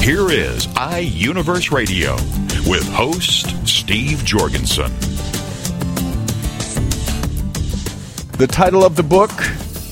Here is iUniverse Radio with host Steve Jorgensen. The title of the book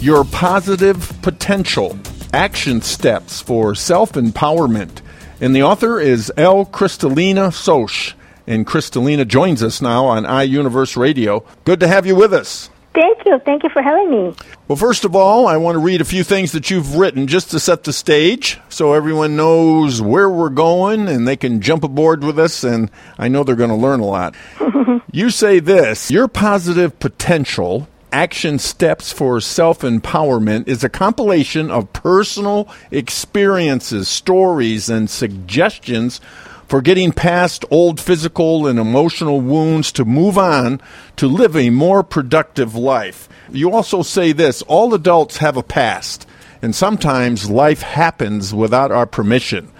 Your Positive Potential Action Steps for Self Empowerment. And the author is L. Krystalina Soash. And Krystalina joins us now on iUniverse Radio. Good to have you with us. Thank you. Thank you for having me. Well, first of all, I want to read a few things that you've written just to set the stage so everyone knows where we're going and they can jump aboard with us. And I know they're going to learn a lot. you say this Your positive potential Action Steps for Self Empowerment is a compilation of personal experiences, stories, and suggestions for getting past old physical and emotional wounds to move on to live a more productive life. You also say this all adults have a past, and sometimes life happens without our permission.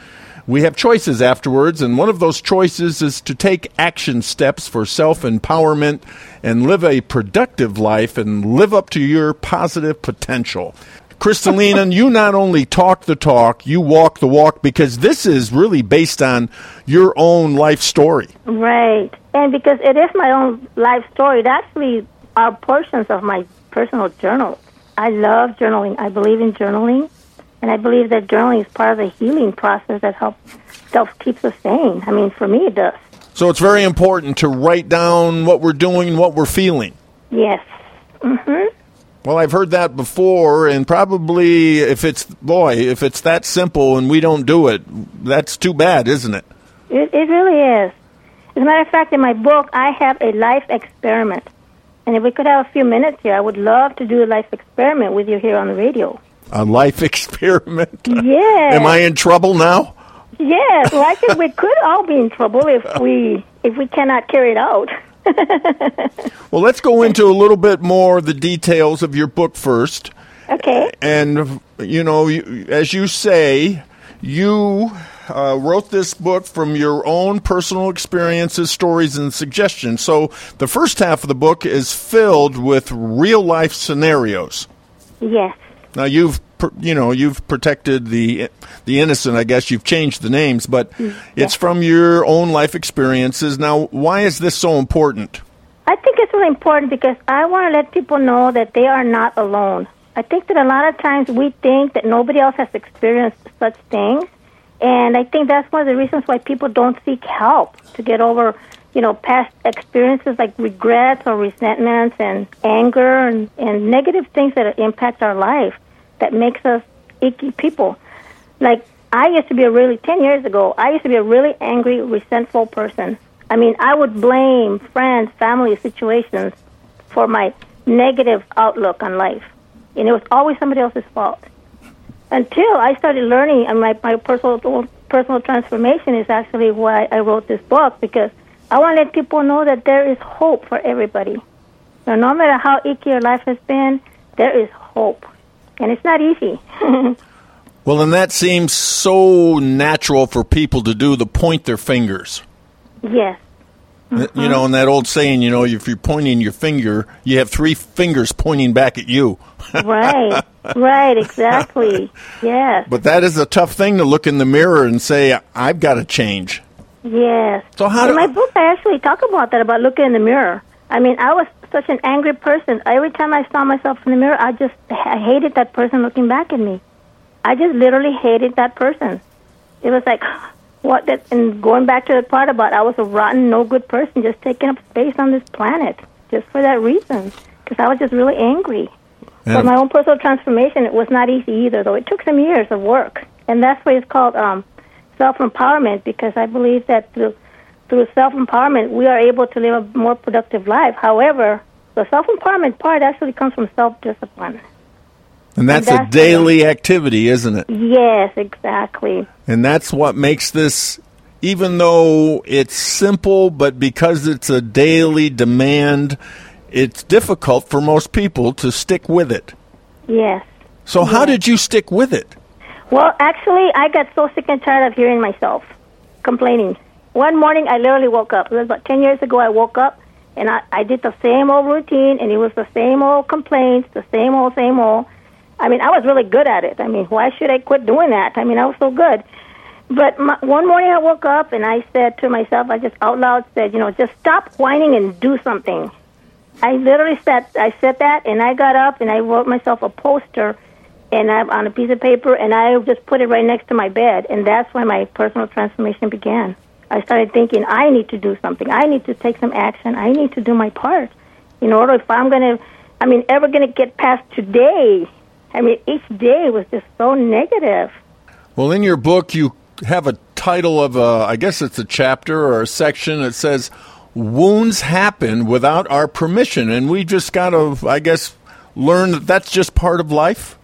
We have choices afterwards, and one of those choices is to take action steps for self empowerment and live a productive life and live up to your positive potential. Krystalina, you not only talk the talk, you walk the walk because this is really based on your own life story. Right. And because it is my own life story, it actually are portions of my personal journal. I love journaling. I believe in journaling. And I believe that journaling is part of the healing process that helps self keeps us sane. I mean, for me, it does. So it's very important to write down what we're doing, what we're feeling. Yes. Mm-hmm. Well, I've heard that before, and probably if it's boy, if it's that simple and we don't do it, that's too bad, isn't it? It, it really is. As a matter of fact, in my book, I have a life experiment, and if we could have a few minutes here, I would love to do a life experiment with you here on the radio. A life experiment. Yes. Am I in trouble now? Yes. Well, I think we could all be in trouble if we if we cannot carry it out. well, let's go into a little bit more of the details of your book first. Okay. And you know, as you say, you uh, wrote this book from your own personal experiences, stories, and suggestions. So the first half of the book is filled with real life scenarios. Yes. Now you've you know you've protected the the innocent. I guess you've changed the names, but mm, it's from your own life experiences. Now, why is this so important? I think it's really important because I want to let people know that they are not alone. I think that a lot of times we think that nobody else has experienced such things, and I think that's one of the reasons why people don't seek help to get over, you know, past experiences like regrets or resentments and anger and, and negative things that impact our life that makes us icky people. Like I used to be a really ten years ago. I used to be a really angry, resentful person. I mean, I would blame friends, family, situations for my negative outlook on life, and it was always somebody else's fault. Until I started learning, and my my personal personal transformation is actually why I wrote this book because I want to let people know that there is hope for everybody. So no matter how icky your life has been, there is hope and it's not easy. well, and that seems so natural for people to do to point their fingers. Yes. Mm-hmm. You know, and that old saying, you know, if you're pointing your finger, you have three fingers pointing back at you. right, right, exactly. Yes. But that is a tough thing to look in the mirror and say, I've got to change. Yes. So how in do my book, I actually talk about that about looking in the mirror. I mean, I was such an angry person. Every time I saw myself in the mirror, I just I hated that person looking back at me. I just literally hated that person. It was like what that and going back to the part about I was a rotten, no good person, just taking up space on this planet, just for that reason, because I was just really angry. Yeah. my own personal transformation, it was not easy either, though. It took some years of work, and that's why it's called um, self empowerment, because I believe that through through self empowerment, we are able to live a more productive life. However, the self empowerment part actually comes from self discipline. And that's, And that's a daily activity, isn't it? Yes, exactly. And that's what makes this, even though it's simple, but because it's a daily demand, it's difficult for most people to stick with it. Yes. So, how did you stick with it? Well, actually, I got so sick and tired of hearing myself complaining. One morning, I literally woke up. It was about 10 years ago, I woke up and I, I did the same old routine, and it was the same old complaints, the same old, same old. I mean, I was really good at it. I mean, why should I quit doing that? I mean, I was so good. But my, one morning I woke up and I said to myself, I just out loud said, you know, just stop whining and do something. I literally said, I said that, and I got up and I wrote myself a poster, and I, on a piece of paper, and I just put it right next to my bed, and that's when my personal transformation began. I started thinking, I need to do something. I need to take some action. I need to do my part in order if I'm going to, I mean, ever going to get past today. I mean, each day was just so negative. Well, in your book, you have a title of a, I guess it's a chapter or a section that says, Wounds happen without our permission. And we just got to, I guess, learn that that's just part of life.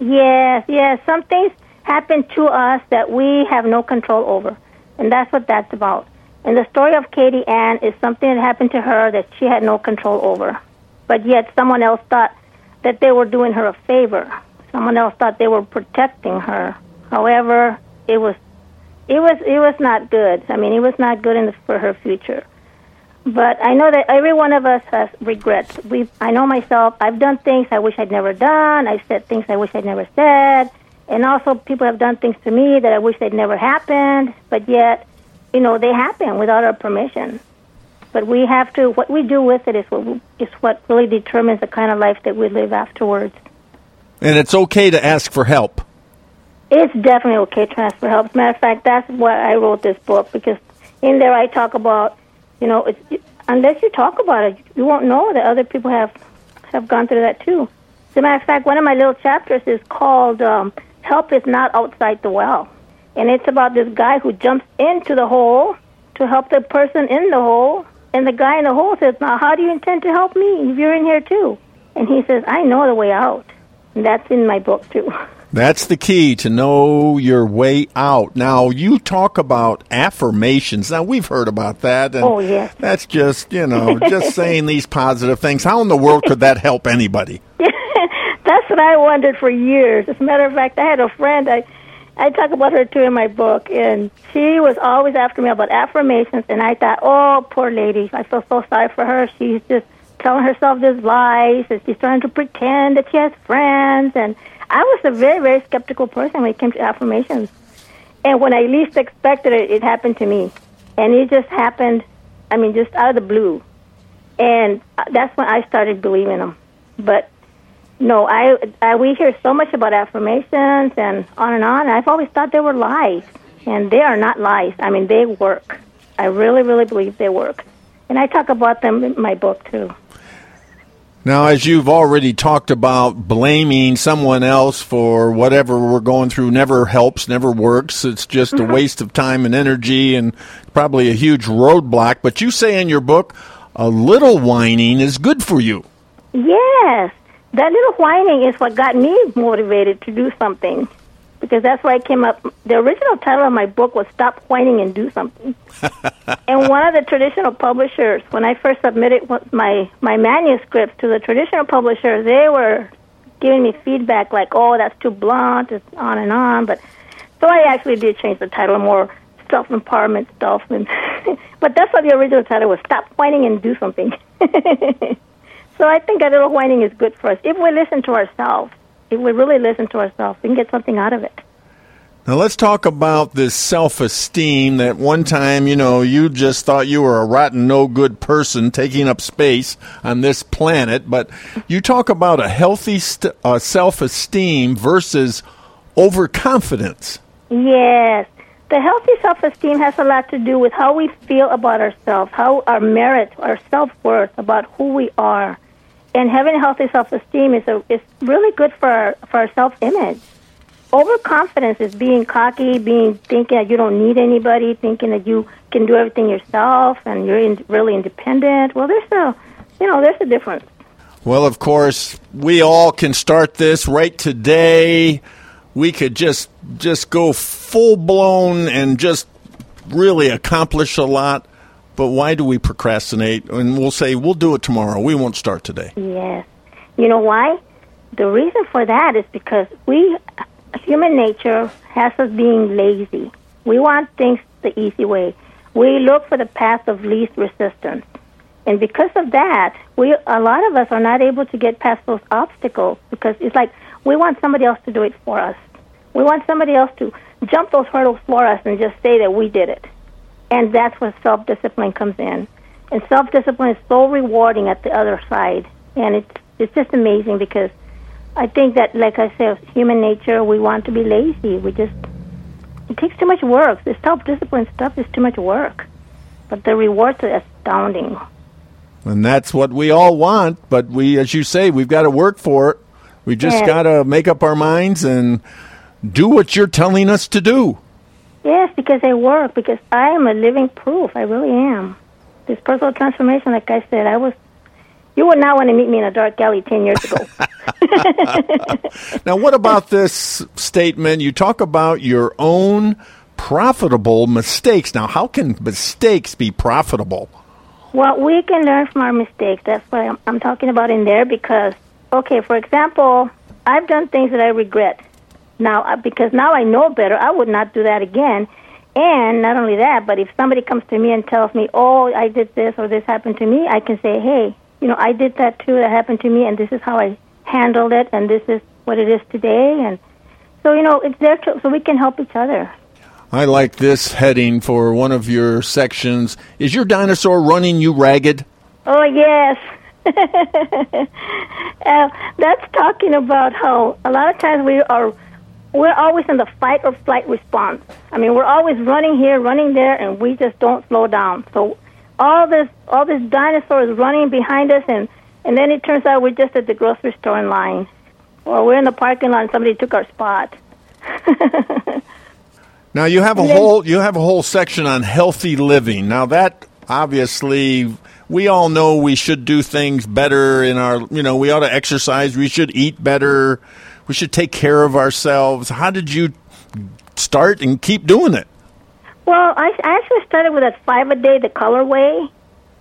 Yes, yes. Some things happen to us that we have no control over. And that's what that's about. And the story of Katie Ann is something that happened to her that she had no control over. But yet someone else thought that they were doing her a favor. Someone else thought they were protecting her. However, it was it was it was not good. I mean, it was not good the, for her future. But I know that every one of us has regrets. We I know myself. I've done things I wish I'd never done. I've said things I wish I'd never said. And also, people have done things to me that I wish they'd never happened. But yet, you know, they happen without our permission. But we have to. What we do with it is what is what really determines the kind of life that we live afterwards. And it's okay to ask for help. It's definitely okay to ask for help. As a matter of fact, that's why I wrote this book because in there I talk about, you know, it's, unless you talk about it, you won't know that other people have have gone through that too. As a matter of fact, one of my little chapters is called um, "Help is Not Outside the Well," and it's about this guy who jumps into the hole to help the person in the hole, and the guy in the hole says, "Now, how do you intend to help me if you're in here too?" And he says, "I know the way out." And that's in my book too. That's the key to know your way out. Now, you talk about affirmations. Now, we've heard about that. And Oh, yes. That's just, you know, just saying these positive things. How in the world could that help anybody? That's what I wondered for years. As a matter of fact, I had a friend. I I talk about her too in my book, and she was always after me about affirmations. And I thought, oh, poor lady, I feel so sorry for her. She's just telling herself these lies, and she's trying to pretend that she has friends. And I was a very, very skeptical person when it came to affirmations. And when I least expected it, it happened to me, and it just happened. I mean, just out of the blue, and uh, that's when I started believing them. But no, I, I we hear so much about affirmations and on and on. I've always thought they were lies, and they are not lies. I mean, they work. I really, really believe they work, and I talk about them in my book too. Now, as you've already talked about, blaming someone else for whatever we're going through never helps, never works. It's just a mm-hmm. waste of time and energy and probably a huge roadblock. But you say in your book, a little whining is good for you. Yes, that little whining is what got me motivated to do something. Because that's why I came up. The original title of my book was "Stop Whining and Do Something." and one of the traditional publishers, when I first submitted my my manuscripts to the traditional publisher, they were giving me feedback like, "Oh, that's too blunt," it's on and on. But so I actually did change the title more self empowerment stuff. And but that's what the original title was: "Stop Whining and Do Something." So I think a little whining is good for us. If we listen to ourselves, if we really listen to ourselves, we can get something out of it. Now let's talk about this self-esteem that one time, you know, you just thought you were a rotten no good person taking up space on this planet, but you talk about a healthy st- uh, self-esteem versus overconfidence. Yes. The healthy self esteem has a lot to do with how we feel about ourselves, how our merit, our self worth, about who we are. And having healthy self esteem is, a, is really good for our, for our self image. Overconfidence is being cocky, being thinking that you don't need anybody, thinking that you can do everything yourself and you're in, really independent. Well, there's a, you know, there's a difference. Well, of course, we all can start this right today. We could just just go full blown and just really accomplish a lot. But why do we procrastinate? And we'll say we'll do it tomorrow. We won't start today. Yes. You know why? The reason for that is because we human nature has us being lazy. We want things the easy way. We look for the path of least resistance. And because of that, we a lot of us are not able to get past those obstacles because it's like we want somebody else to do it for us. We want somebody else to jump those hurdles for us and just say that we did it. And that's where self discipline comes in. And self discipline is so rewarding at the other side. And it's it's just amazing because I think that like I said, human nature we want to be lazy. We just it takes too much work. The self discipline stuff is too much work. But the rewards are astounding. And that's what we all want, but we as you say, we've got to work for it. We just got to make up our minds and do what you're telling us to do. Yes, because they work. Because I am a living proof. I really am. This personal transformation, like I said, I was. You would not want to meet me in a dark alley ten years ago. Now, what about this statement? You talk about your own profitable mistakes. Now, how can mistakes be profitable? well, we can learn from our mistakes. That's what I'm, I'm talking about in there. Because, okay, for example, I've done things that I regret. Now, uh, because now I know better, I would not do that again. And not only that, but if somebody comes to me and tells me, "Oh, I did this or this happened to me," I can say, "Hey, you know, I did that too. That happened to me, and this is how I handled it, and this is what it is today." And so, you know, it's there to, so we can help each other. I like this heading for one of your sections. Is your dinosaur running you ragged? Oh yes. uh, that's talking about how a lot of times we are we're always in the fight or flight response. I mean, we're always running here, running there, and we just don't slow down. So all this all this dinosaur is running behind us, and and then it turns out we're just at the grocery store in line, or we're in the parking lot and somebody took our spot. Now you have a then- whole you have a whole section on healthy living. Now that obviously we all know we should do things better in our you know we ought to exercise, we should eat better, we should take care of ourselves. How did you start and keep doing it? Well, I, I actually started with that five a day, the colorway.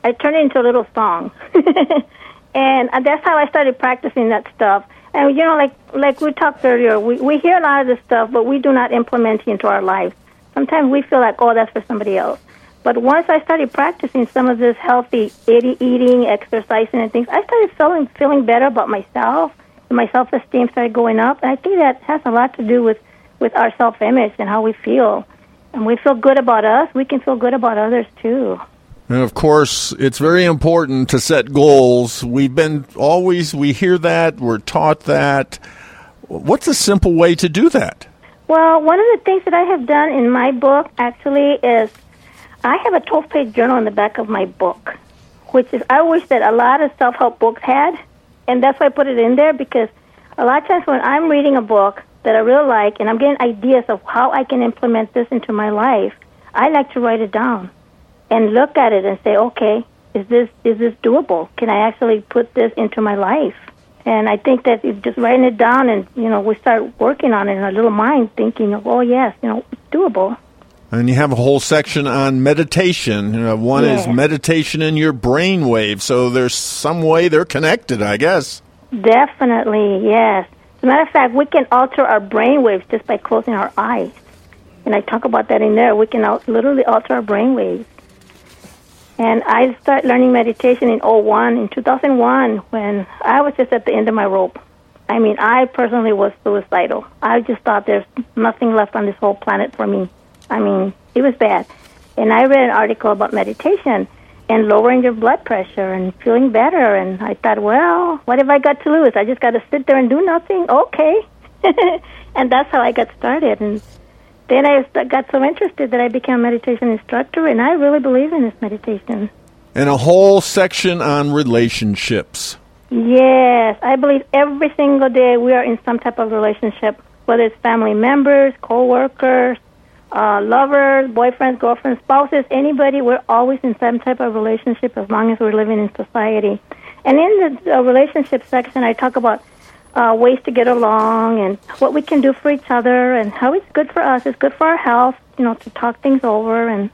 I turned it into a little song, and uh, that's how I started practicing that stuff. And you know, like like we talked earlier, we we hear a lot of this stuff, but we do not implement it into our lives. Sometimes we feel like, oh, that's for somebody else. But once I started practicing some of this healthy eating, exercising, and things, I started feeling feeling better about myself. My self esteem started going up, and I think that has a lot to do with with our self image and how we feel and we feel good about us, we can feel good about others too. And of course, it's very important to set goals. We've been always we hear that, we're taught that. What's a simple way to do that? Well, one of the things that I have done in my book actually is I have a 12 page journal in the back of my book, which is, I wish that a lot of self help books had. And that's why I put it in there because a lot of times when I'm reading a book that I really like and I'm getting ideas of how I can implement this into my life, I like to write it down and look at it and say, okay, is this is this doable? Can I actually put this into my life? And I think that if just writing it down and you know we start working on it in our little mind, thinking, of, oh yes, you know, doable. And you have a whole section on meditation. You know, one is meditation in your brain wave. So there's some way they're connected, I guess. Definitely, yes. As a matter of fact, we can alter our brain waves just by closing our eyes. And I talk about that in there. We can al- literally alter our brain waves. And I started learning meditation in 01, in 2001, when I was just at the end of my rope. I mean, I personally was suicidal. I just thought there's nothing left on this whole planet for me. I mean, it was bad. And I read an article about meditation and lowering your blood pressure and feeling better. And I thought, well, what have I got to lose? I just got to sit there and do nothing. Okay. and that's how I got started. And then I got so interested that I became a meditation instructor, and I really believe in this meditation. And a whole section on relationships. Yes, I believe every single day we are in some type of relationship, whether it's family members, co-workers, uh, lovers, boyfriends, girlfriends, spouses, anybody. We're always in some type of relationship as long as we're living in society. And in the uh, relationship section, I talk about uh, ways to get along and what we can do for each other and how it's good for us. It's good for our health, you know, to talk things over. And,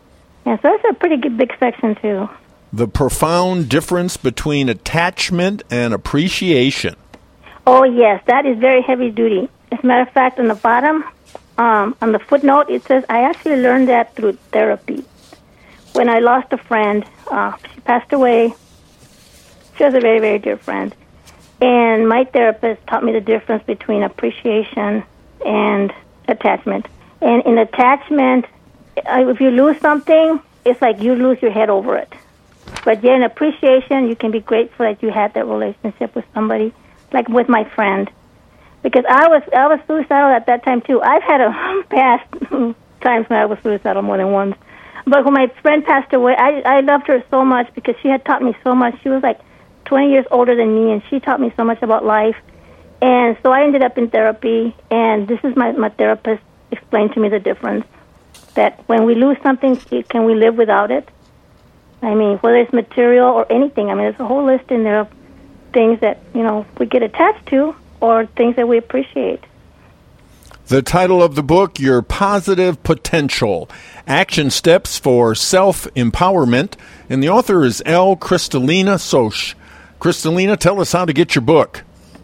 and so that's a pretty good, big section, too. The profound difference between attachment and appreciation. Oh, yes, that is very heavy duty. As a matter of fact, on the bottom, um, on the footnote, it says, I actually learned that through therapy. When I lost a friend, uh, she passed away. She was a very, very dear friend. And my therapist taught me the difference between appreciation and attachment. And in attachment, if you lose something, it's like you lose your head over it. But yeah, in appreciation, you can be grateful that you had that relationship with somebody, like with my friend because I was I was suicidal at that time too. I've had a past times when I was suicidal more than once. But when my friend passed away, I I loved her so much because she had taught me so much. She was like 20 years older than me, and she taught me so much about life. And so I ended up in therapy, and this is my my therapist explained to me the difference that when we lose something, can we live without it? I mean, whether it's material or anything. I mean, there's a whole list in there of things that you know we get attached to or things that we appreciate. The title of the book, Your Positive Potential Action Steps for Self Empowerment, and the author is L. Krystalina Soash. Krystalina, tell us how to get your book.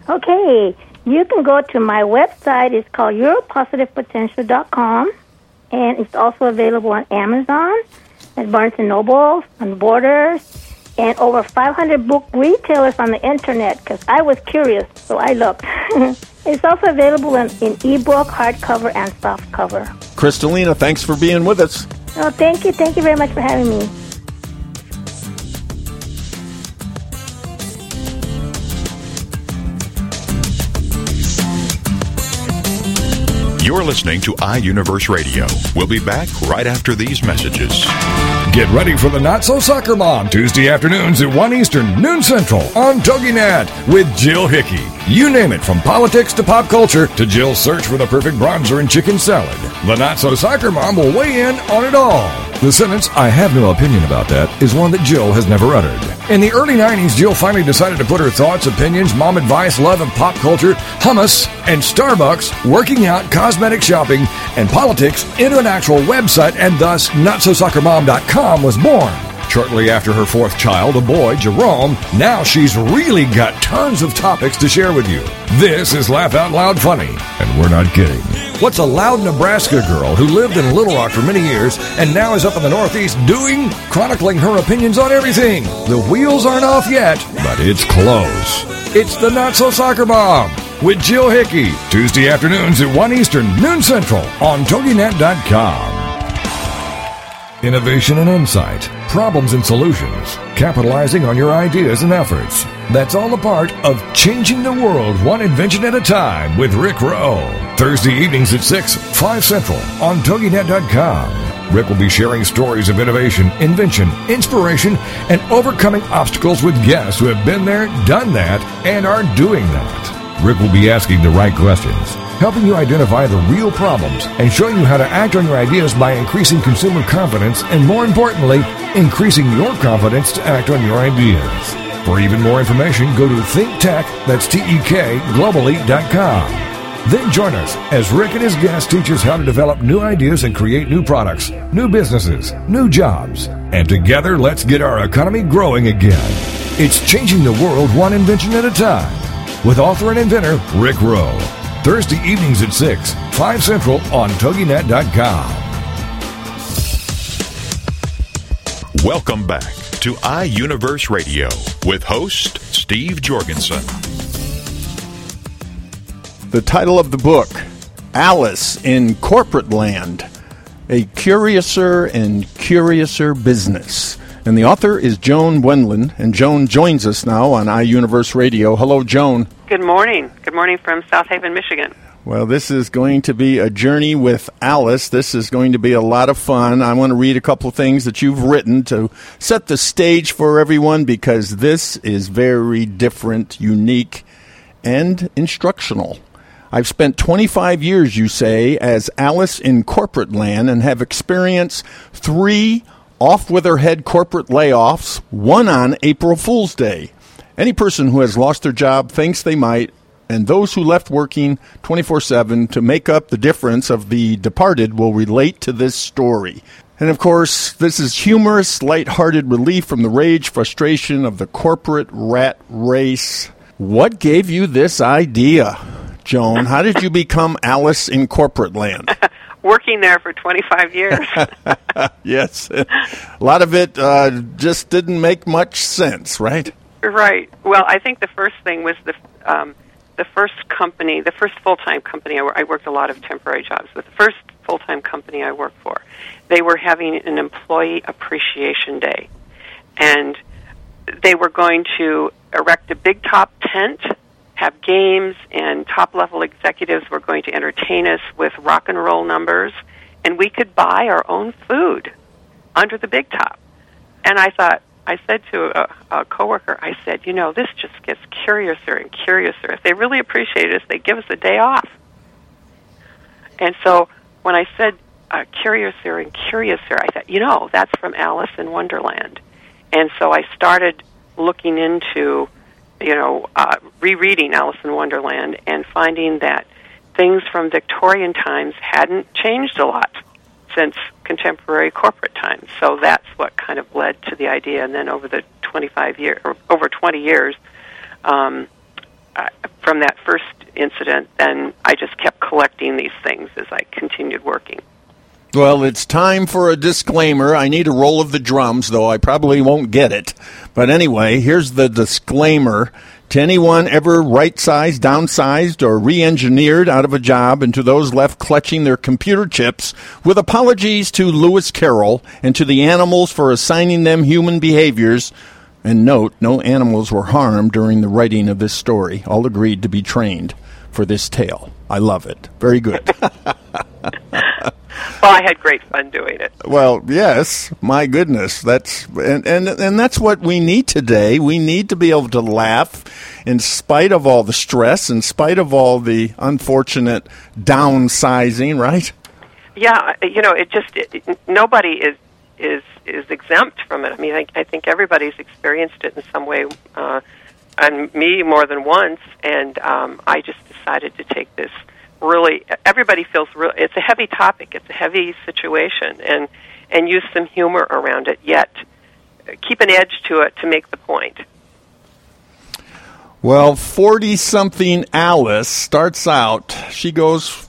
Okay, you can go to my website. It's called YourPositivePotential.com, and it's also available on Amazon, at Barnes & Noble, on Borders, and over 500 book retailers on the internet because I was curious, so I looked. it's also available in, in ebook, hardcover, and softcover. Krystalina, thanks for being with us. Oh, thank you. Thank you very much for having me. You're listening to iUniverse Radio. We'll be back right after these messages. Get ready for the Not So Soccer Mom Tuesday afternoons at 1 Eastern, noon Central on TogiNet with Jill Hickey. You name it, from politics to pop culture to Jill's search for the perfect bronzer and chicken salad. The Not So Soccer Mom will weigh in on it all. The sentence, I have no opinion about that, is one that Jill has never uttered. In the early 90s, Jill finally decided to put her thoughts, opinions, mom advice, love of pop culture, hummus, and Starbucks, working out, cosmetic shopping, and politics into an actual website, and thus NotSoSoccerMom.com was born. Shortly after her fourth child, a boy, Jerome, now she's really got tons of topics to share with you. This is Laugh Out Loud Funny, and we're not kidding. What's a loud Nebraska girl who lived in Little Rock for many years and now is up in the Northeast doing? Chronicling her opinions on everything. The wheels aren't off yet, but it's close. It's the Not So Soccer Mom with Jill Hickey, Tuesday afternoons at 1 Eastern, noon Central on TogiNet.com. Innovation and insight, problems and solutions, capitalizing on your ideas and efforts. That's all a part of Changing the World One Invention at a Time with Rick Rowe. Thursday evenings at 6, 5 Central on TogiNet.com. Rick will be sharing stories of innovation, invention, inspiration, and overcoming obstacles with guests who have been there, done that, and are doing that. Rick will be asking the right questions, helping you identify the real problems, and showing you how to act on your ideas by increasing consumer confidence and, more importantly, increasing your confidence to act on your ideas. For even more information, go to ThinkTech, that's T-E-K, globally.com. Then join us as Rick and his guests teach us how to develop new ideas and create new products, new businesses, new jobs. And together, let's get our economy growing again. It's changing the world one invention at a time. With author and inventor Rick Rowe. Thursday evenings at 6, 5 Central on TogiNet.com. Welcome back to iUniverse Radio with host Steve Jorgensen. The title of the book, Alice in Corporate Land A Curiouser and Curiouser Business. And the author is Joan Wendland, and Joan joins us now on iUniverse Radio. Hello, Joan. Good morning. Good morning from South Haven, Michigan. Well, this is going to be a journey with Alice. This is going to be a lot of fun. I want to read a couple of things that you've written to set the stage for everyone because this is very different, unique, and instructional. I've spent 25 years, you say, as Alice in corporate land and have experienced three off with her head corporate layoffs, one on April Fool's Day. Any person who has lost their job thinks they might, and those who left working 24 7 to make up the difference of the departed will relate to this story. And of course, this is humorous, light-hearted relief from the rage, frustration of the corporate rat race. What gave you this idea, Joan? How did you become Alice in corporate land? Working there for 25 years. yes. A lot of it uh, just didn't make much sense, right? Right. Well, I think the first thing was the um, the first company, the first full time company. I, I worked a lot of temporary jobs, but the first full time company I worked for, they were having an employee appreciation day, and they were going to erect a big top tent, have games, and top level executives were going to entertain us with rock and roll numbers, and we could buy our own food under the big top. And I thought, I said to a, a coworker, I said, you know, this just gets curiouser and curiouser. If they really appreciate us, they give us a day off. And so when I said uh, curiouser and curiouser, I thought, you know, that's from Alice in Wonderland. And so I started looking into, you know, uh, rereading Alice in Wonderland and finding that things from Victorian times hadn't changed a lot since contemporary corporate times. So that's what kind of led to the idea. And then over the 25 years, or over 20 years, um, uh, from that first incident, then I just kept collecting these things as I continued working. Well, it's time for a disclaimer. I need a roll of the drums, though I probably won't get it. But anyway, here's the disclaimer. To anyone ever right sized, downsized, or re engineered out of a job, and to those left clutching their computer chips, with apologies to Lewis Carroll and to the animals for assigning them human behaviors. And note, no animals were harmed during the writing of this story. All agreed to be trained for this tale. I love it. Very good. Well, I had great fun doing it. Well, yes, my goodness, that's and, and and that's what we need today. We need to be able to laugh in spite of all the stress, in spite of all the unfortunate downsizing, right? Yeah, you know, it just it, nobody is is is exempt from it. I mean, I, I think everybody's experienced it in some way, uh, and me more than once. And um, I just decided to take this really everybody feels real it's a heavy topic it's a heavy situation and and use some humor around it yet keep an edge to it to make the point. Well 40 something alice starts out she goes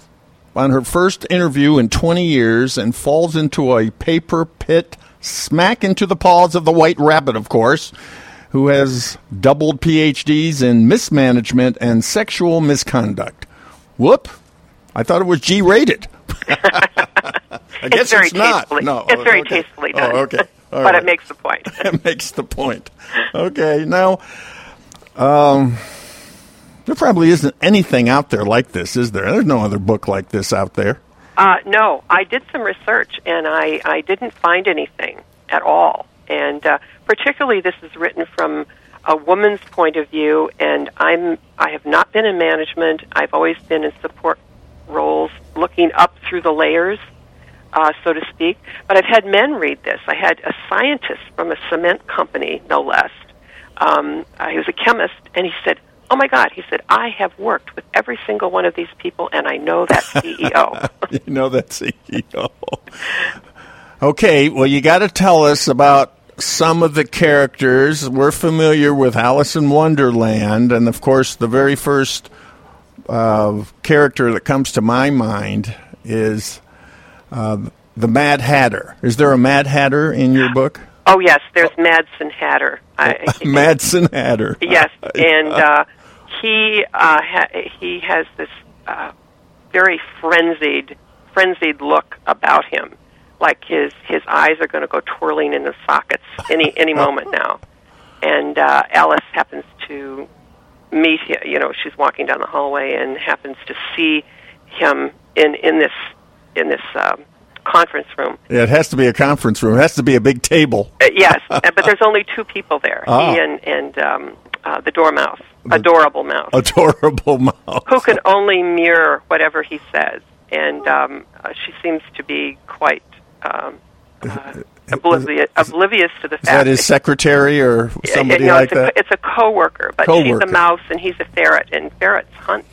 on her first interview in 20 years and falls into a paper pit smack into the paws of the white rabbit of course who has doubled phds in mismanagement and sexual misconduct. Whoop I thought it was G rated. I guess it's very it's not. tastefully. No, it's very okay. tastefully done. Oh, okay, All but right. it makes the point. it makes the point. Okay, now, um, there probably isn't anything out there like this, is there? There's no other book like this out there. Uh, no, I did some research and I, I didn't find anything at all. And uh, particularly, this is written from a woman's point of view, and I'm I have not been in management. I've always been in support roles, looking up through the layers, uh, so to speak. But I've had men read this. I had a scientist from a cement company, no less. Um, uh, he was a chemist, and he said, "Oh my God!" He said, "I have worked with every single one of these people, and I know that CEO." you know that CEO. okay, well, you got to tell us about some of the characters. We're familiar with Alice in Wonderland, and of course, the very first uh, character that comes to my mind is uh, the Mad Hatter. Is there a Mad Hatter in your book? Oh yes, there's Madsen Hatter. I, Madsen Hatter. Yes, and uh, he uh, ha- he has this uh, very frenzied frenzied look about him, like his his eyes are going to go twirling in the sockets any any moment now. And uh, Alice happens to meet him. You know, she's walking down the hallway and happens to see him in in this in this um, conference room. Yeah, it has to be a conference room. It has to be a big table. Uh, yes, but there's only two people there. Ah. He and and um, uh, the dormouse, adorable mouse, Adorable mouse. who can only mirror whatever he says. And um, uh, she seems to be quite um, uh, oblivious, oblivious to the fact Is that his secretary or somebody you know, like it's a, that? It's a coworker, but Coworker. she's a mouse and he's a ferret, and ferrets hunt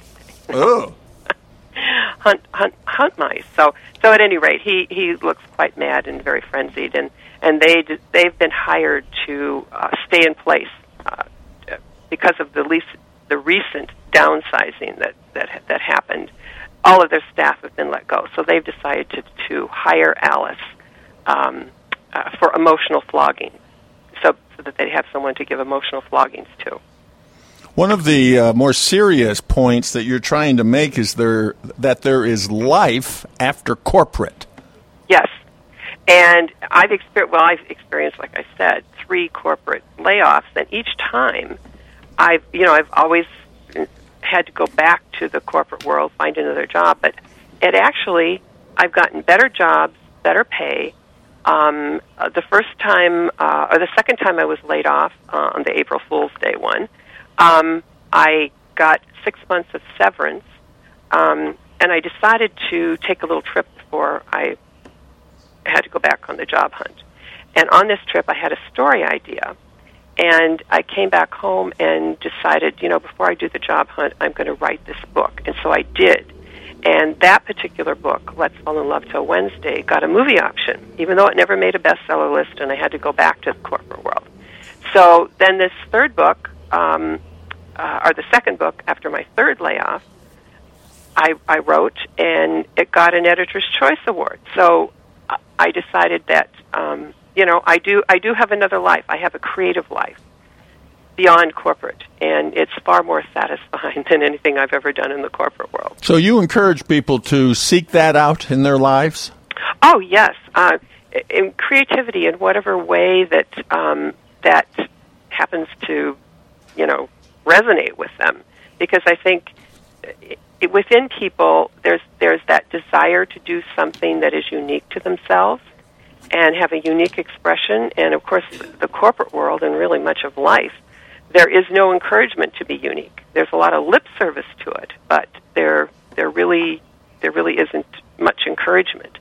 Oh. hunt hunt hunt mice. So so at any rate, he he looks quite mad and very frenzied, and and they they've been hired to uh, stay in place uh, because of the least the recent downsizing that that that happened. All of their staff have been let go, so they've decided to to hire Alice um, uh, for emotional flogging, so so that they have someone to give emotional floggings to. One of the uh, more serious points that you're trying to make is there that there is life after corporate. Yes, and I've experienced. Well, I've experienced, like I said, three corporate layoffs, and each time, I've you know I've always had to go back to the corporate world, find another job. But it actually, I've gotten better jobs, better pay. Um, uh, the first time, uh, or the second time I was laid off uh, on the April Fool's Day one, um, I got six months of severance, um, and I decided to take a little trip before I had to go back on the job hunt. And on this trip, I had a story idea, and I came back home and decided, you know, before I do the job hunt, I'm going to write this book. And so I did. And that particular book, Let's Fall in Love Till Wednesday, got a movie option, even though it never made a bestseller list, and I had to go back to the corporate world. So then this third book, um, uh, or the second book after my third layoff, I, I wrote, and it got an Editor's Choice Award. So uh, I decided that um, you know I do I do have another life. I have a creative life beyond corporate, and it's far more satisfying than anything I've ever done in the corporate world. So you encourage people to seek that out in their lives. Oh yes, uh, in creativity in whatever way that um, that happens to, you know, resonate with them, because I think it, within people there's there's that desire to do something that is unique to themselves and have a unique expression, and of course the corporate world and really much of life. There is no encouragement to be unique. There's a lot of lip service to it, but there there really there really isn't much encouragement.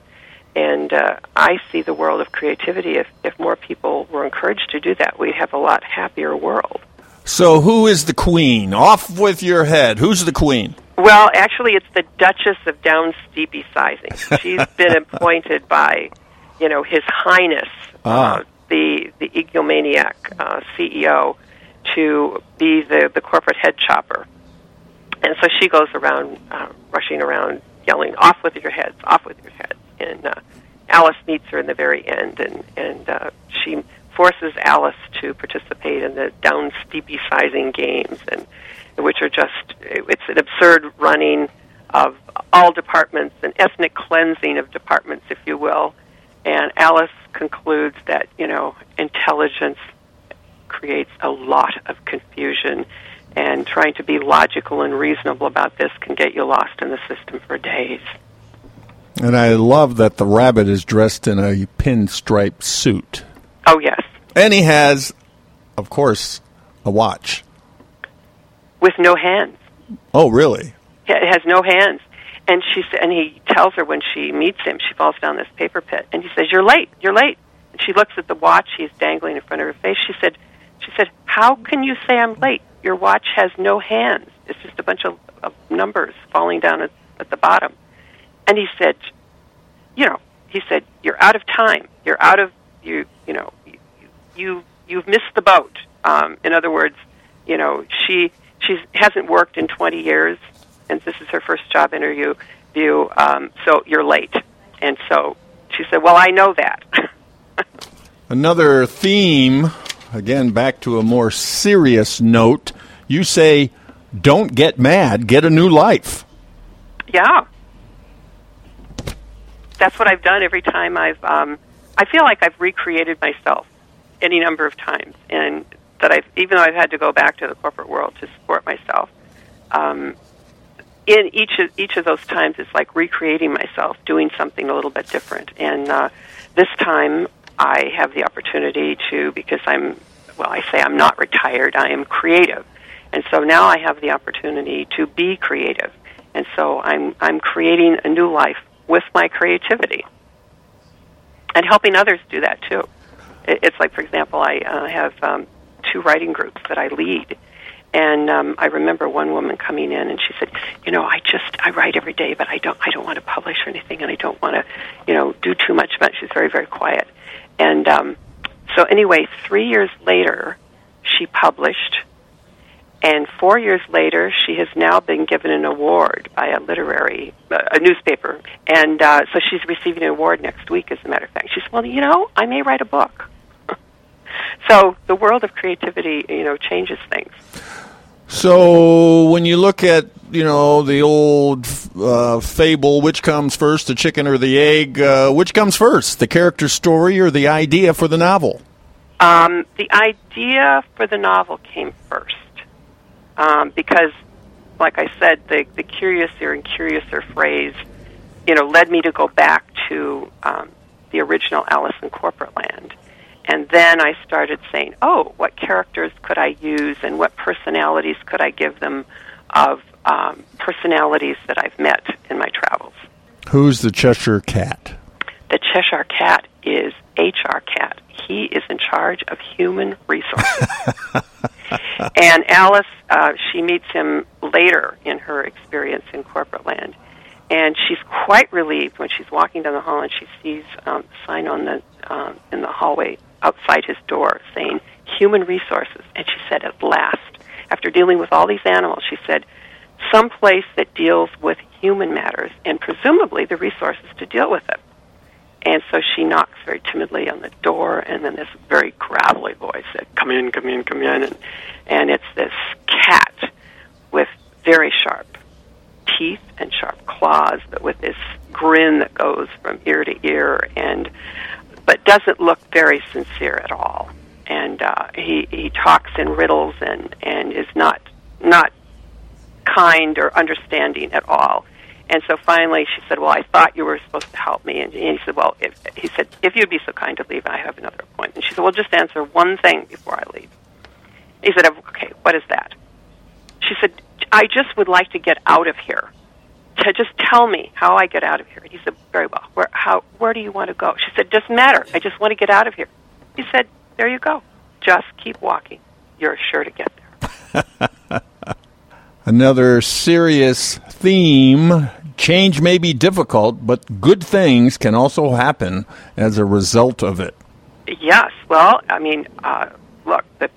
And uh, I see the world of creativity. If, if more people were encouraged to do that, we'd have a lot happier world. So who is the queen? Off with your head. Who's the queen? Well, actually, it's the Duchess of Down Steepy Sizing. She's been appointed by, you know, His Highness, Ah. uh, the the egomaniac uh, CEO, to be the the corporate head chopper. And so she goes around, uh, rushing around, yelling, "Off with your heads! Off with your heads!" And uh, Alice meets her in the very end, and and uh, she forces Alice to participate in the down steepy sizing games, and which are just it's an absurd running of all departments, an ethnic cleansing of departments, if you will. And Alice concludes that you know intelligence creates a lot of confusion, and trying to be logical and reasonable about this can get you lost in the system for days. And I love that the rabbit is dressed in a pinstripe suit. Oh yes, And he has, of course, a watch. with no hands. Oh, really? It has no hands. And she and he tells her when she meets him, she falls down this paper pit, and he says, "You're late. You're late." And she looks at the watch he's dangling in front of her face. She said, "She said, how can you say I'm late? Your watch has no hands. It's just a bunch of, of numbers falling down at, at the bottom." And he said, "You know," he said, "You're out of time. You're out of you. You know, you, you you've missed the boat." Um, in other words, you know, she she hasn't worked in 20 years, and this is her first job interview. View, um, so you're late. And so she said, "Well, I know that." Another theme, again, back to a more serious note. You say, don't get mad, get a new life. yeah, that's what I've done every time I've. Um, I feel like I've recreated myself any number of times, and that I've even though I've had to go back to the corporate world to support myself. Um, in each of each of those times, it's like recreating myself, doing something a little bit different. And uh, this time, I have the opportunity to because I'm well, I say I'm not retired. I am creative, and so now I have the opportunity to be creative. And so I'm I'm creating a new life with my creativity. and helping others do that too. It's like, for example, I uh, have um, two writing groups that I lead. And um, I remember one woman coming in, and she said, "You know, I just I write every day, but I don't I don't want to publish or anything, and I don't want to, you know, do too much." But she's very very quiet. And um, so anyway, three years later, she published, and four years later, she has now been given an award by a literary uh, a newspaper, and uh, so she's receiving an award next week. As a matter of fact, she said, "Well, you know, I may write a book." so the world of creativity, you know, changes things. So when you look at you know the old uh, fable, which comes first, the chicken or the egg? Uh, which comes first, the character story or the idea for the novel? Um, the idea for the novel came first um, because, like I said, the the curiouser and curiouser phrase, you know, led me to go back to um, the original Alice in Corporate Land and then I started saying, oh, what characters could I use and what personalities could I give them of um, personalities that I've met in my travels. Who's the Cheshire Cat? The Cheshire Cat is HR Cat. He is in charge of human resources. and Alice, uh, she meets him later in her experience in corporate land. And she's quite relieved when she's walking down the hall and she sees um, a sign on the um, in the hallway outside his door saying human resources. And she said, at last, after dealing with all these animals, she said, some place that deals with human matters and presumably the resources to deal with it. And so she knocks very timidly on the door, and then this very gravelly voice said, "Come in, come in, come in." And, and it's this cat with very sharp teeth and sharp claws, but with this grin that goes from ear to ear. And but doesn't look very sincere at all. And uh, he he talks in riddles and and is not not kind or understanding at all. And so finally, she said, "Well, I thought you were supposed to help me." And he said, "Well, if, he said if you'd be so kind to leave, I have another appointment." She said, "Well, just answer one thing before I leave." He said, "Okay, what is that?" She said, "I just would like to get out of here." To just tell me how I get out of here. And He said, very well. Where, how, where do you want to go? She said, doesn't matter. I just want to get out of here. He said, there you go. Just keep walking. You're sure to get there. Another serious theme. Change may be difficult, but good things can also happen as a result of it. Yes. Well, I mean, uh, look, the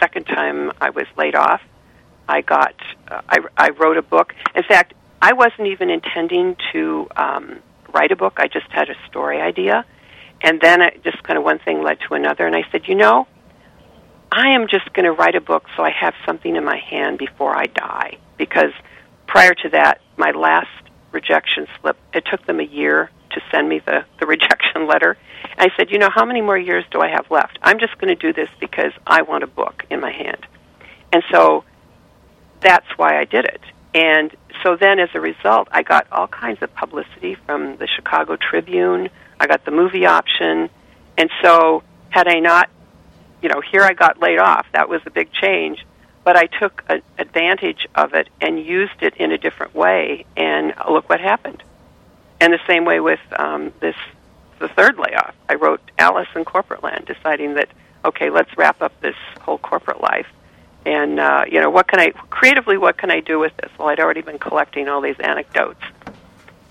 second time I was laid off, I got, uh, I, I wrote a book. In fact, I wasn't even intending to um, write a book. I just had a story idea. And then it just kind of one thing led to another. And I said, you know, I am just going to write a book so I have something in my hand before I die. Because prior to that, my last rejection slip, it took them a year to send me the, the rejection letter. I said, you know, how many more years do I have left? I'm just going to do this because I want a book in my hand. And so that's why I did it. And so then as a result, I got all kinds of publicity from the Chicago Tribune. I got the movie option. And so had I not, you know, here I got laid off. That was a big change. But I took a, advantage of it and used it in a different way. And look what happened. And the same way with um, this, the third layoff. I wrote Alice in Corporate Land, deciding that, okay, let's wrap up this whole corporate life and uh, you know what can I creatively what can I do with this? Well, I'd already been collecting all these anecdotes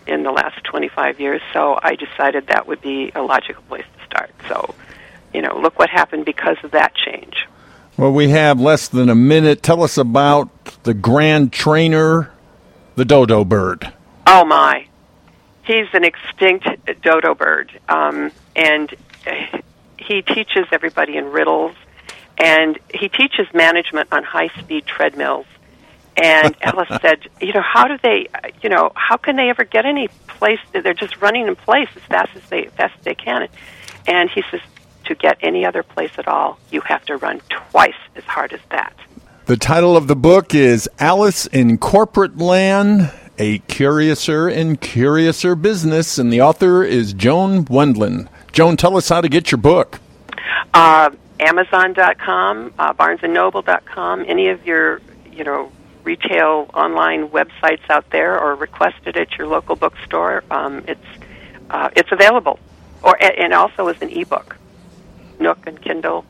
in the last 25 years, so I decided that would be a logical place to start. So, you know, look what happened because of that change. Well, we have less than a minute. Tell us about the grand trainer, the dodo bird. Oh my, he's an extinct dodo bird, um, and he teaches everybody in riddles and he teaches management on high speed treadmills. And Alice said, you know, how do they, you know, how can they ever get any place? They're just running in place as fast as they fast as they can. And he says, to get any other place at all, you have to run twice as hard as that. The title of the book is Alice in Corporate Land, a curiouser and curiouser business, and the author is Joan Wendland. Joan, tell us how to get your book. Uh, Amazon.com, uh, BarnesandNoble.com, any of your, you know, retail online websites out there, or request it at your local bookstore. Um, it's uh, it's available or and also as an ebook, Nook and Kindle,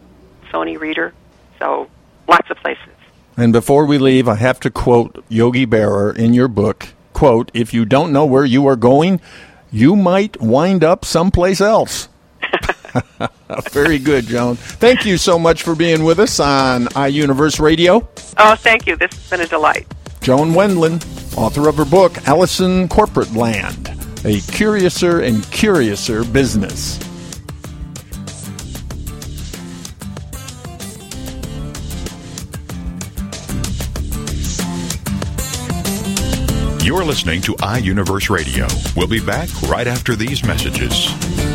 Sony Reader. So lots of places. And before we leave, I have to quote Yogi Berra in your book. Quote, if you don't know where you are going, you might wind up someplace else. Very good, Joan. Thank you so much for being with us on iUniverse Radio. Oh, thank you. This has been a delight. Joan Wendland, author of her book, Alice in Corporate Land, a curiouser and curiouser business. You're listening to iUniverse Radio. We'll be back right after these messages.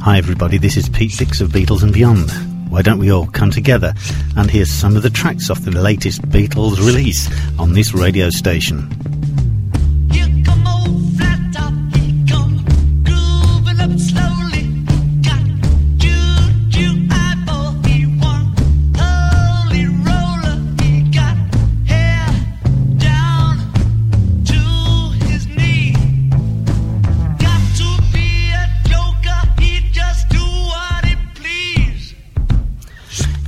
Hi, everybody. This is Pete Six of Beatles and Beyond. Why don't we all come together and hear some of the tracks off the latest Beatles release on this radio station?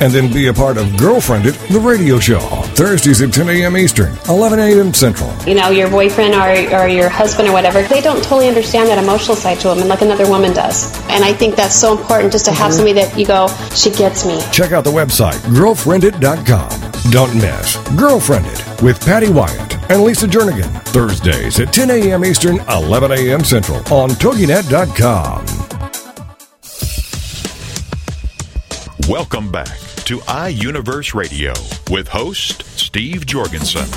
and then be a part of Girlfriended, the radio show. Thursdays at 10 a.m. Eastern, 11 a.m. Central. You know, your boyfriend or, or your husband or whatever, they don't totally understand that emotional side to women like another woman does. And I think that's so important just to have Mm-hmm. somebody that you go, she gets me. Check out the website, girlfriended.com. Don't miss Girlfriended with Patty Wyatt and Lisa Jernigan. Thursdays at 10 a.m. Eastern, 11 a.m. Central on TogiNet.com. Welcome back to iUniverse Radio with host Steve Jorgensen.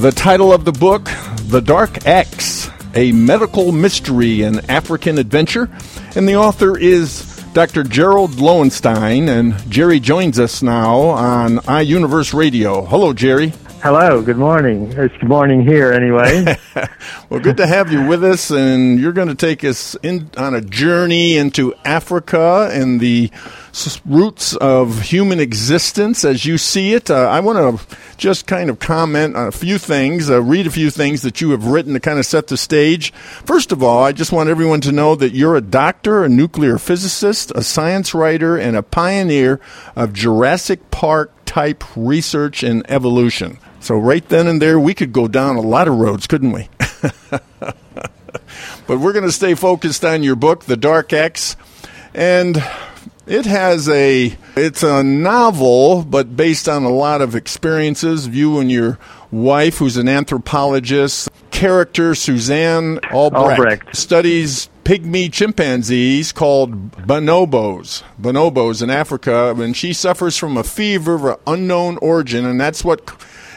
The title of the book, The Dark X, a medical mystery and African adventure. And the author is Dr. Jerold Lowenstein, and Jerry joins us now on iUniverse Radio. Hello, Jerry. Hello, good morning. It's good morning here anyway. Well, good to have you with us, and you're going to take us in on a journey into Africa and the roots of human existence as you see it. Uh, I want to just kind of comment on a few things, uh, read a few things that you have written to kind of set the stage. First of all, I just want everyone to know that you're a doctor, a nuclear physicist, a science writer, and a pioneer of Jurassic Park type research and evolution. So, right then and there, we could go down a lot of roads, couldn't we? but we're going to stay focused on your book, The Dark X. And it has a it's a novel but based on a lot of experiences you and your wife who's an anthropologist character suzanne albrecht, Albrecht. studies pygmy chimpanzees called bonobos bonobos in africa and she suffers from a fever of unknown origin and that's what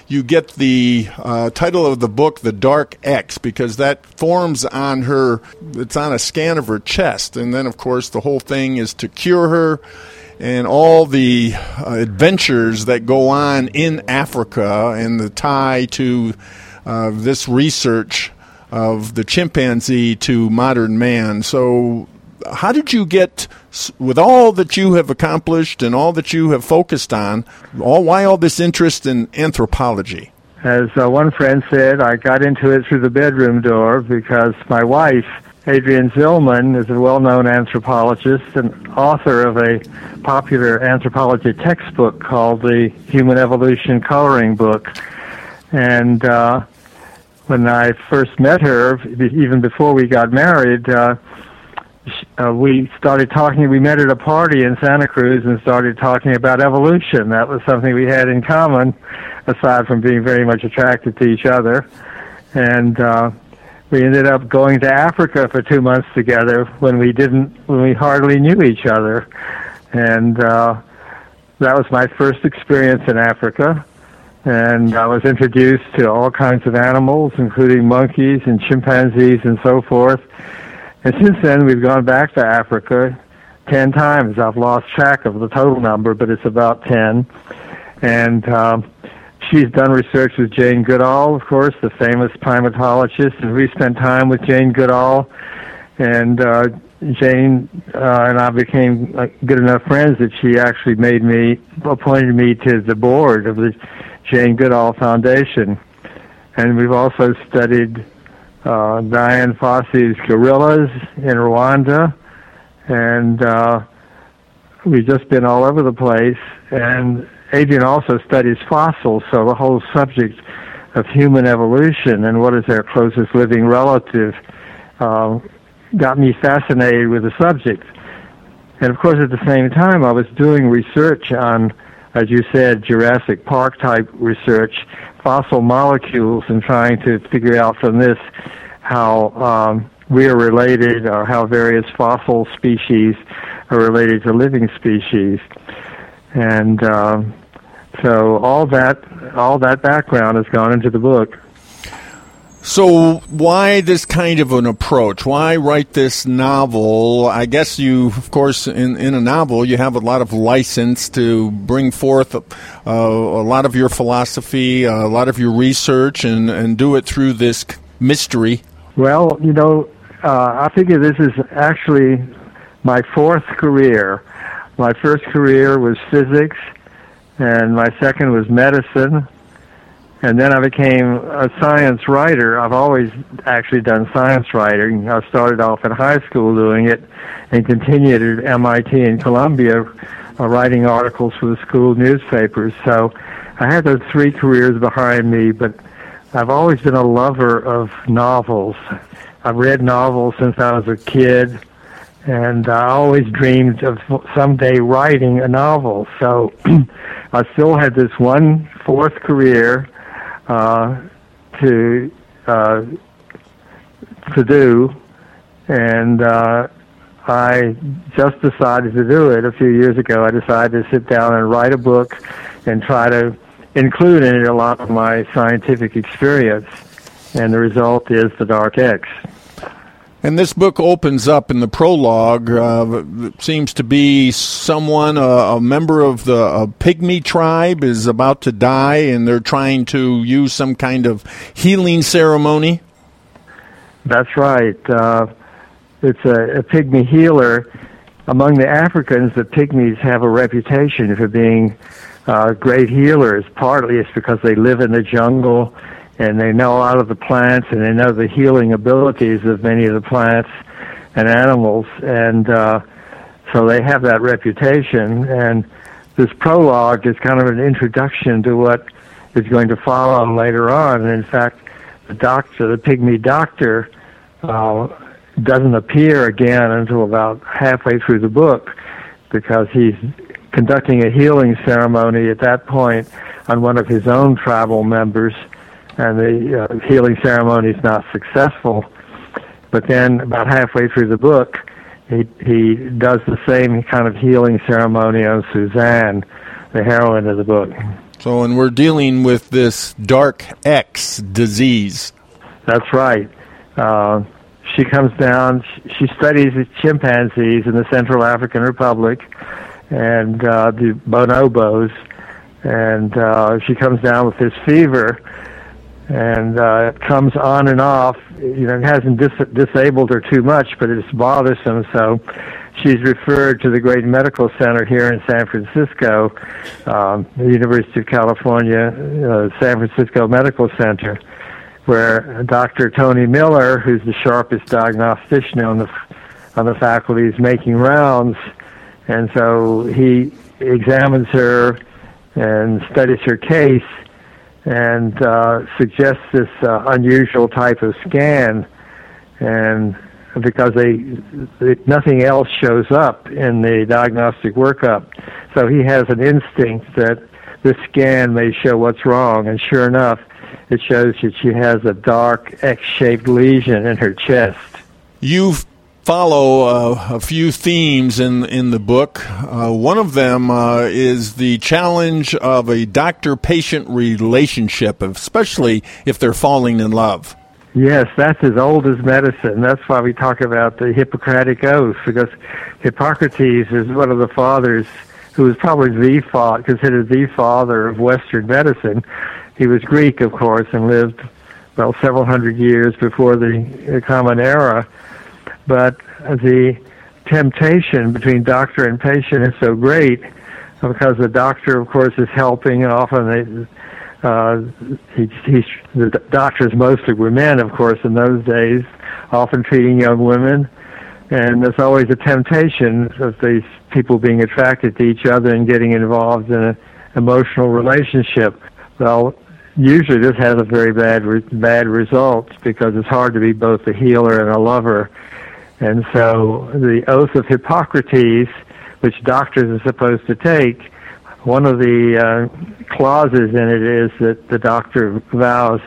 you get the uh, title of the book, The Dark X, because that forms on her, it's on a scan of her chest. And then, of course, the whole thing is to cure her and all the uh, adventures that go on in Africa and the tie to uh, this research of the chimpanzee to modern man. So, how did you get with all that you have accomplished and all that you have focused on all why all this interest in anthropology As uh, one friend said, I got into it through the bedroom door because my wife, Adrienne Zihlman, is a well-known anthropologist and author of a popular anthropology textbook called the Human Evolution Coloring Book. And uh, when I first met her, even before we got married, uh, uh, we started talking. We met at a party in Santa Cruz and started talking about evolution. That was something we had in common, aside from being very much attracted to each other. And uh, we ended up going to Africa for two months together when we didn't, when we hardly knew each other. And uh, that was my first experience in Africa. And I was introduced to all kinds of animals, including monkeys and chimpanzees and so forth. And since then, we've gone back to Africa ten times. I've lost track of the total number, but it's about ten. And um, she's done research with Jane Goodall, of course, the famous primatologist, and we spent time with Jane Goodall. And uh, Jane uh, and I became uh, good enough friends that she actually made me appointed me to the board of the Jane Goodall Foundation. And we've also studied uh, Dian Fossey's gorillas in Rwanda, and uh, we've just been all over the place. And Adrienne also studies fossils, so the whole subject of human evolution and what is their closest living relative uh, got me fascinated with the subject. And of course, at the same time, I was doing research on, as you said, Jurassic Park type research, fossil molecules, and trying to figure out from this how um, we are related or how various fossil species are related to living species. And uh, so all that all that background has gone into the book. So, why this kind of an approach? Why write this novel? I guess you, of course, in, in a novel, you have a lot of license to bring forth uh, a lot of your philosophy, a lot of your research, and, and do it through this mystery. Well, you know, uh, I figure this is actually my fourth career. My first career was physics, and my second was medicine and then I became a science writer. I've always actually done science writing. I started off in high school doing it and continued at MIT and Columbia uh, writing articles for the school newspapers. So I had those three careers behind me, but I've always been a lover of novels. I've read novels since I was a kid, and I always dreamed of someday writing a novel. So I still had this one fourth career to uh, to do, and uh, I just decided to do it a few years ago. I decided to sit down and write a book and try to include in it a lot of my scientific experience, and the result is the Dark X. And this book opens up in the prologue. Uh, seems to be someone, a, a member of the pygmy tribe, is about to die, and they're trying to use some kind of healing ceremony. That's right. Uh, it's a, a pygmy healer. Among the Africans, the pygmies have a reputation for being uh, great healers. Partly it's because they live in the jungle and they know a lot of the plants and they know the healing abilities of many of the plants and animals. And uh, so they have that reputation. And this prologue is kind of an introduction to what is going to follow later on. And in fact the doctor the pygmy doctor uh, doesn't appear again until about halfway through the book because he's conducting a healing ceremony at that point on one of his own tribal members and the uh, healing ceremony is not successful. But then, about halfway through the book, he he does the same kind of healing ceremony on Suzanne, the heroine of the book. So, and we're dealing with this dark X disease. That's right. Uh, she comes down. She studies the chimpanzees in the Central African Republic and uh, the bonobos, and uh, she comes down with this fever and uh, it comes on and off. You know, it hasn't dis- disabled her too much, but it's bothersome. So she's referred to the great medical center here in San Francisco, um, the University of California, uh, San Francisco Medical Center, where Dr. Tony Miller, who's the sharpest diagnostician on the on the faculty, is making rounds, and so he examines her and studies her case and uh, suggests this uh, unusual type of scan. And because they, they nothing else shows up in the diagnostic workup. So he has an instinct that this scan may show what's wrong, and sure enough, it shows that she has a dark X-shaped lesion in her chest. You follow uh, a few themes in in the book. Uh, one of them uh, is the challenge of a doctor-patient relationship, especially if they're falling in love. Yes, that's as old as medicine. That's why we talk about the Hippocratic Oath, because Hippocrates is one of the fathers who was probably the fa- considered the father of Western medicine. He was Greek, of course, and lived well several hundred years before the Common Era. But the temptation between doctor and patient is so great because the doctor, of course, is helping, and often they uh, he, the doctors mostly were men, of course, in those days, often treating young women. And there's always a temptation of these people being attracted to each other and getting involved in an emotional relationship. Well, usually this has a very bad re- bad result because it's hard to be both a healer and a lover. And so the oath of Hippocrates, which doctors are supposed to take, one of the uh, clauses in it is that the doctor vows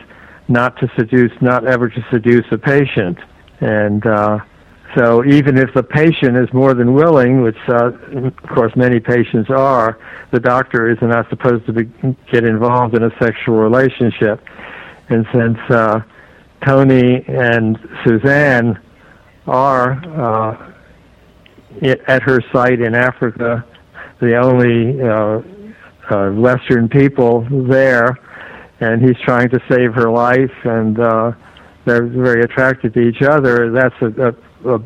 not to seduce, not ever to seduce a patient. And uh, so even if the patient is more than willing, which uh, of course many patients are, the doctor is not supposed to be, get involved in a sexual relationship. And since uh, Tony and Suzanne are uh, at her site in Africa, the only uh, uh, Western people there, and he's trying to save her life, and they're very attracted to each other. That's a, a, a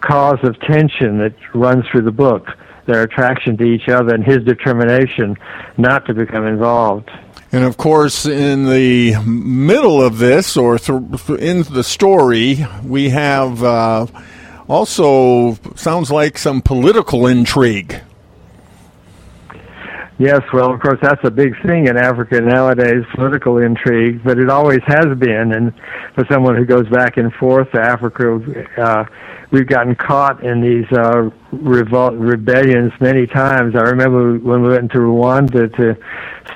cause of tension that runs through the book. Their attraction to each other and his determination not to become involved. And of course, in the middle of this, or th- in the story, we have uh, also sounds like some political intrigue. Yes, well, of course, that's a big thing in Africa nowadays, political intrigue, but it always has been. And for someone who goes back and forth to Africa, uh, we've gotten caught in these uh, revolt rebellions many times. I remember when we went to Rwanda to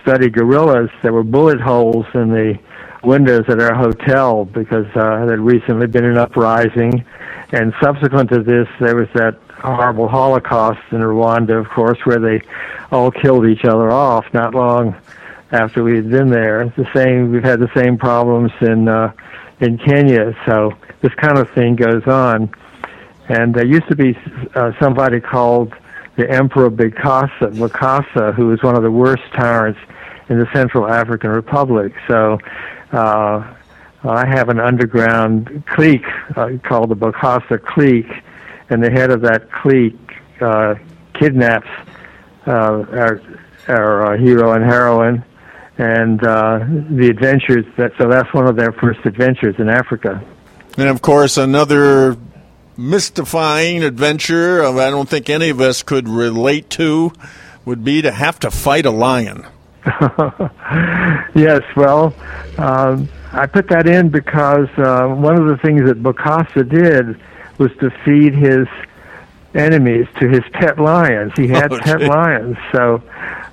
study gorillas, there were bullet holes in the windows at our hotel because uh, there had recently been an uprising. And subsequent to this, there was that horrible Holocaust in Rwanda, of course, where they all killed each other off not long after we had been there. The same, we've had the same problems in uh, in Kenya. So this kind of thing goes on. And there used to be uh, somebody called the Emperor Bokassa, Bokassa, who was one of the worst tyrants in the Central African Republic. So uh, I have an underground clique uh, called the Bokassa clique, and the head of that clique uh, kidnaps uh, our our uh, hero and heroine, and uh, the adventures. That so that's one of their first adventures in Africa. And of course, another mystifying adventure I don't think any of us could relate to would be to have to fight a lion. yes, well, um, I put that in because uh, one of the things that Bokassa did was to feed his enemies to his pet lions. He had Oh, pet lions, so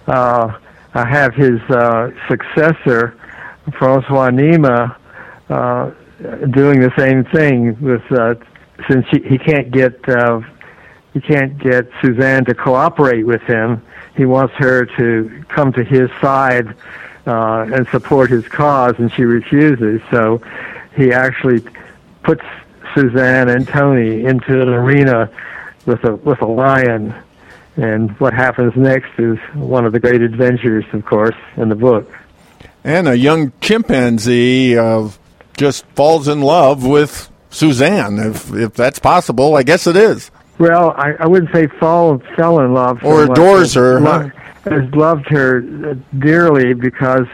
uh, I have his uh, successor, Francois Nima, uh, doing the same thing. With uh, since he, he can't get uh, he can't get Suzanne to cooperate with him, he wants her to come to his side uh, and support his cause, and she refuses. So he actually puts Suzanne and Tony into an arena with a with a lion. And what happens next is one of the great adventures, of course, in the book. And a young chimpanzee uh, just falls in love with Suzanne, if if that's possible. I guess it is. Well, I, I wouldn't say fall fell in love so Or adores her, lo- Has loved her dearly because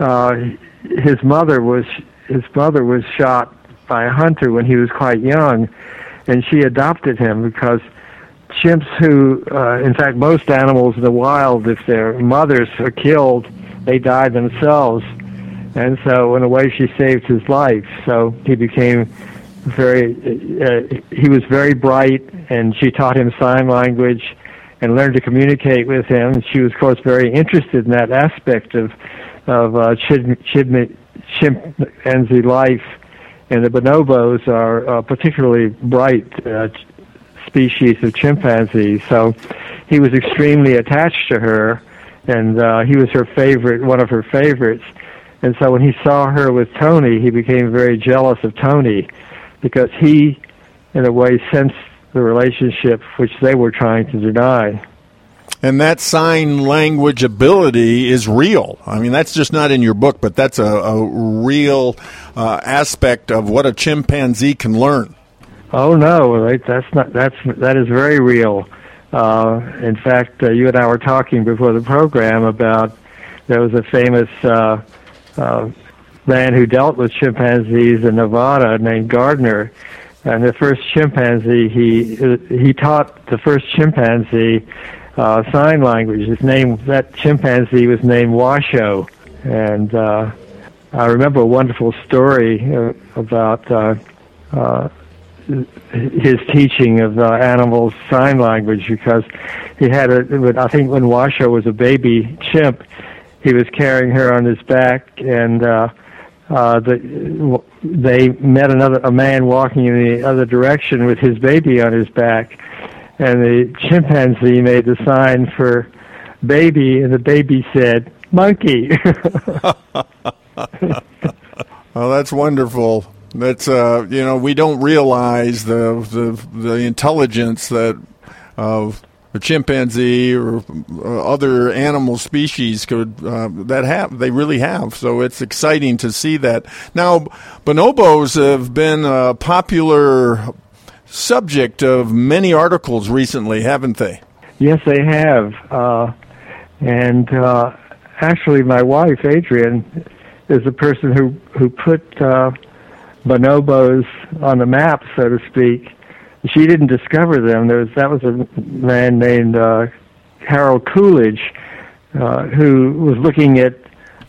uh, his mother was his mother was shot by a hunter when he was quite young, and she adopted him because chimps who, uh, in fact, most animals in the wild, if their mothers are killed, they die themselves. And so, in a way, she saved his life. So he became very uh, he was very bright, and she taught him sign language and learned to communicate with him. And she was, of course, very interested in that aspect of of uh, chim- chim- chimpanzee life. And the bonobos are uh, particularly bright uh, species of chimpanzees. So he was extremely attached to her, and uh, he was her favorite, one of her favorites. And so when he saw her with Tony, he became very jealous of Tony because he, in a way, sensed the relationship which they were trying to deny. And that sign language ability is real. I mean, that's just not in your book, but that's a, a real uh, aspect of what a chimpanzee can learn. Oh no, that's not that's that is very real. Uh, in fact, uh, you and I were talking before the program about there was a famous uh, uh, man who dealt with chimpanzees in Nevada named Gardner, and the first chimpanzee he he taught the first chimpanzee uh, sign language. His name that chimpanzee was named Washoe, and uh, I remember a wonderful story uh, about. Uh, uh, his teaching of uh, animals sign language because he had a I think when Washoe was a baby chimp he was carrying her on his back and uh uh the they met another a man walking in the other direction with his baby on his back and the chimpanzee made the sign for baby and the baby said monkey well, that's wonderful that's uh, you know we don't realize the the, the intelligence that of a chimpanzee or uh, other animal species could uh, that have they really have. So it's exciting to see that. Now, bonobos have been a popular subject of many articles recently, haven't they? Yes, they have. Uh, and uh, actually, my wife Adrienne is the person who who put uh, bonobos on the map, so to speak. She didn't discover them. There was that was a man named uh, Harold Coolidge uh, who was looking at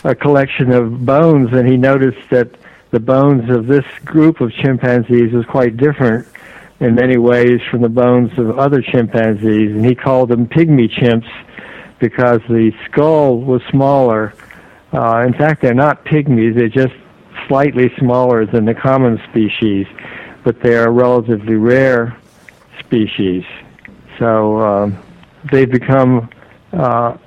a collection of bones, and he noticed that the bones of this group of chimpanzees was quite different in many ways from the bones of other chimpanzees, and he called them pygmy chimps because the skull was smaller. Uh, in fact, they're not pygmies; they're just slightly smaller than the common species, but they are a relatively rare species. So um, they've become uh,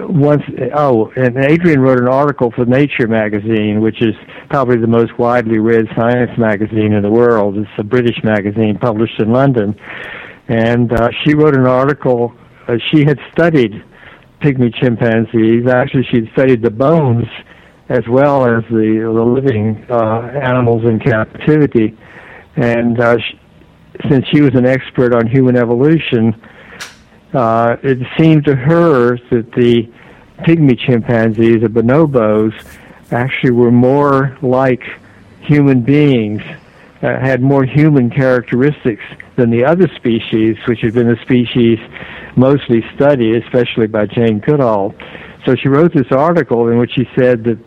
once. Oh, and Adrienne wrote an article for Nature magazine, which is probably the most widely read science magazine in the world. It's a British magazine published in London, and uh, she wrote an article. Uh, she had studied pygmy chimpanzees. Actually, she had studied the bones as well as the, the living uh, animals in captivity. And uh, she, since she was an expert on human evolution, uh, it seemed to her that the pygmy chimpanzees, the bonobos, actually were more like human beings, uh, had more human characteristics than the other species, which had been the species mostly studied, especially by Jane Goodall. So she wrote this article in which she said that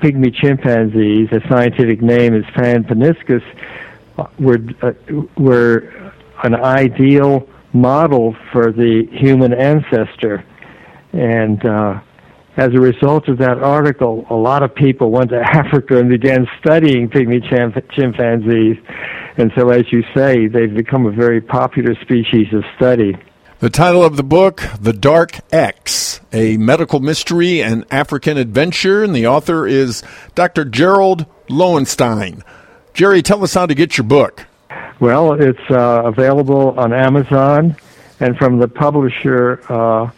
pygmy chimpanzees, a scientific name is Pan paniscus, were, uh, were an ideal model for the human ancestor. And uh, as a result of that article, a lot of people went to Africa and began studying pygmy chimp- chimpanzees. And so, as you say, they've become a very popular species of study. The title of the book, The Dark X, a medical mystery and African adventure, and the author is Dr. Jerold Lowenstein. Jerry, tell us how to get your book. Well, it's uh, available on Amazon and from the publisher uh,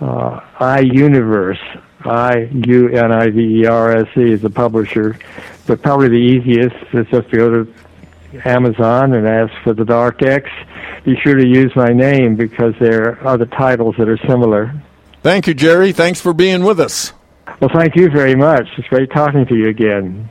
uh, iUniverse. I U N I V E R S E is the publisher, but probably the easiest is just to go to Amazon and ask for the Dark X be sure to use my name because there are other titles that are similar. Thank you, Jerry. Thanks for being with us. Well, thank you very much. It's great talking to you again.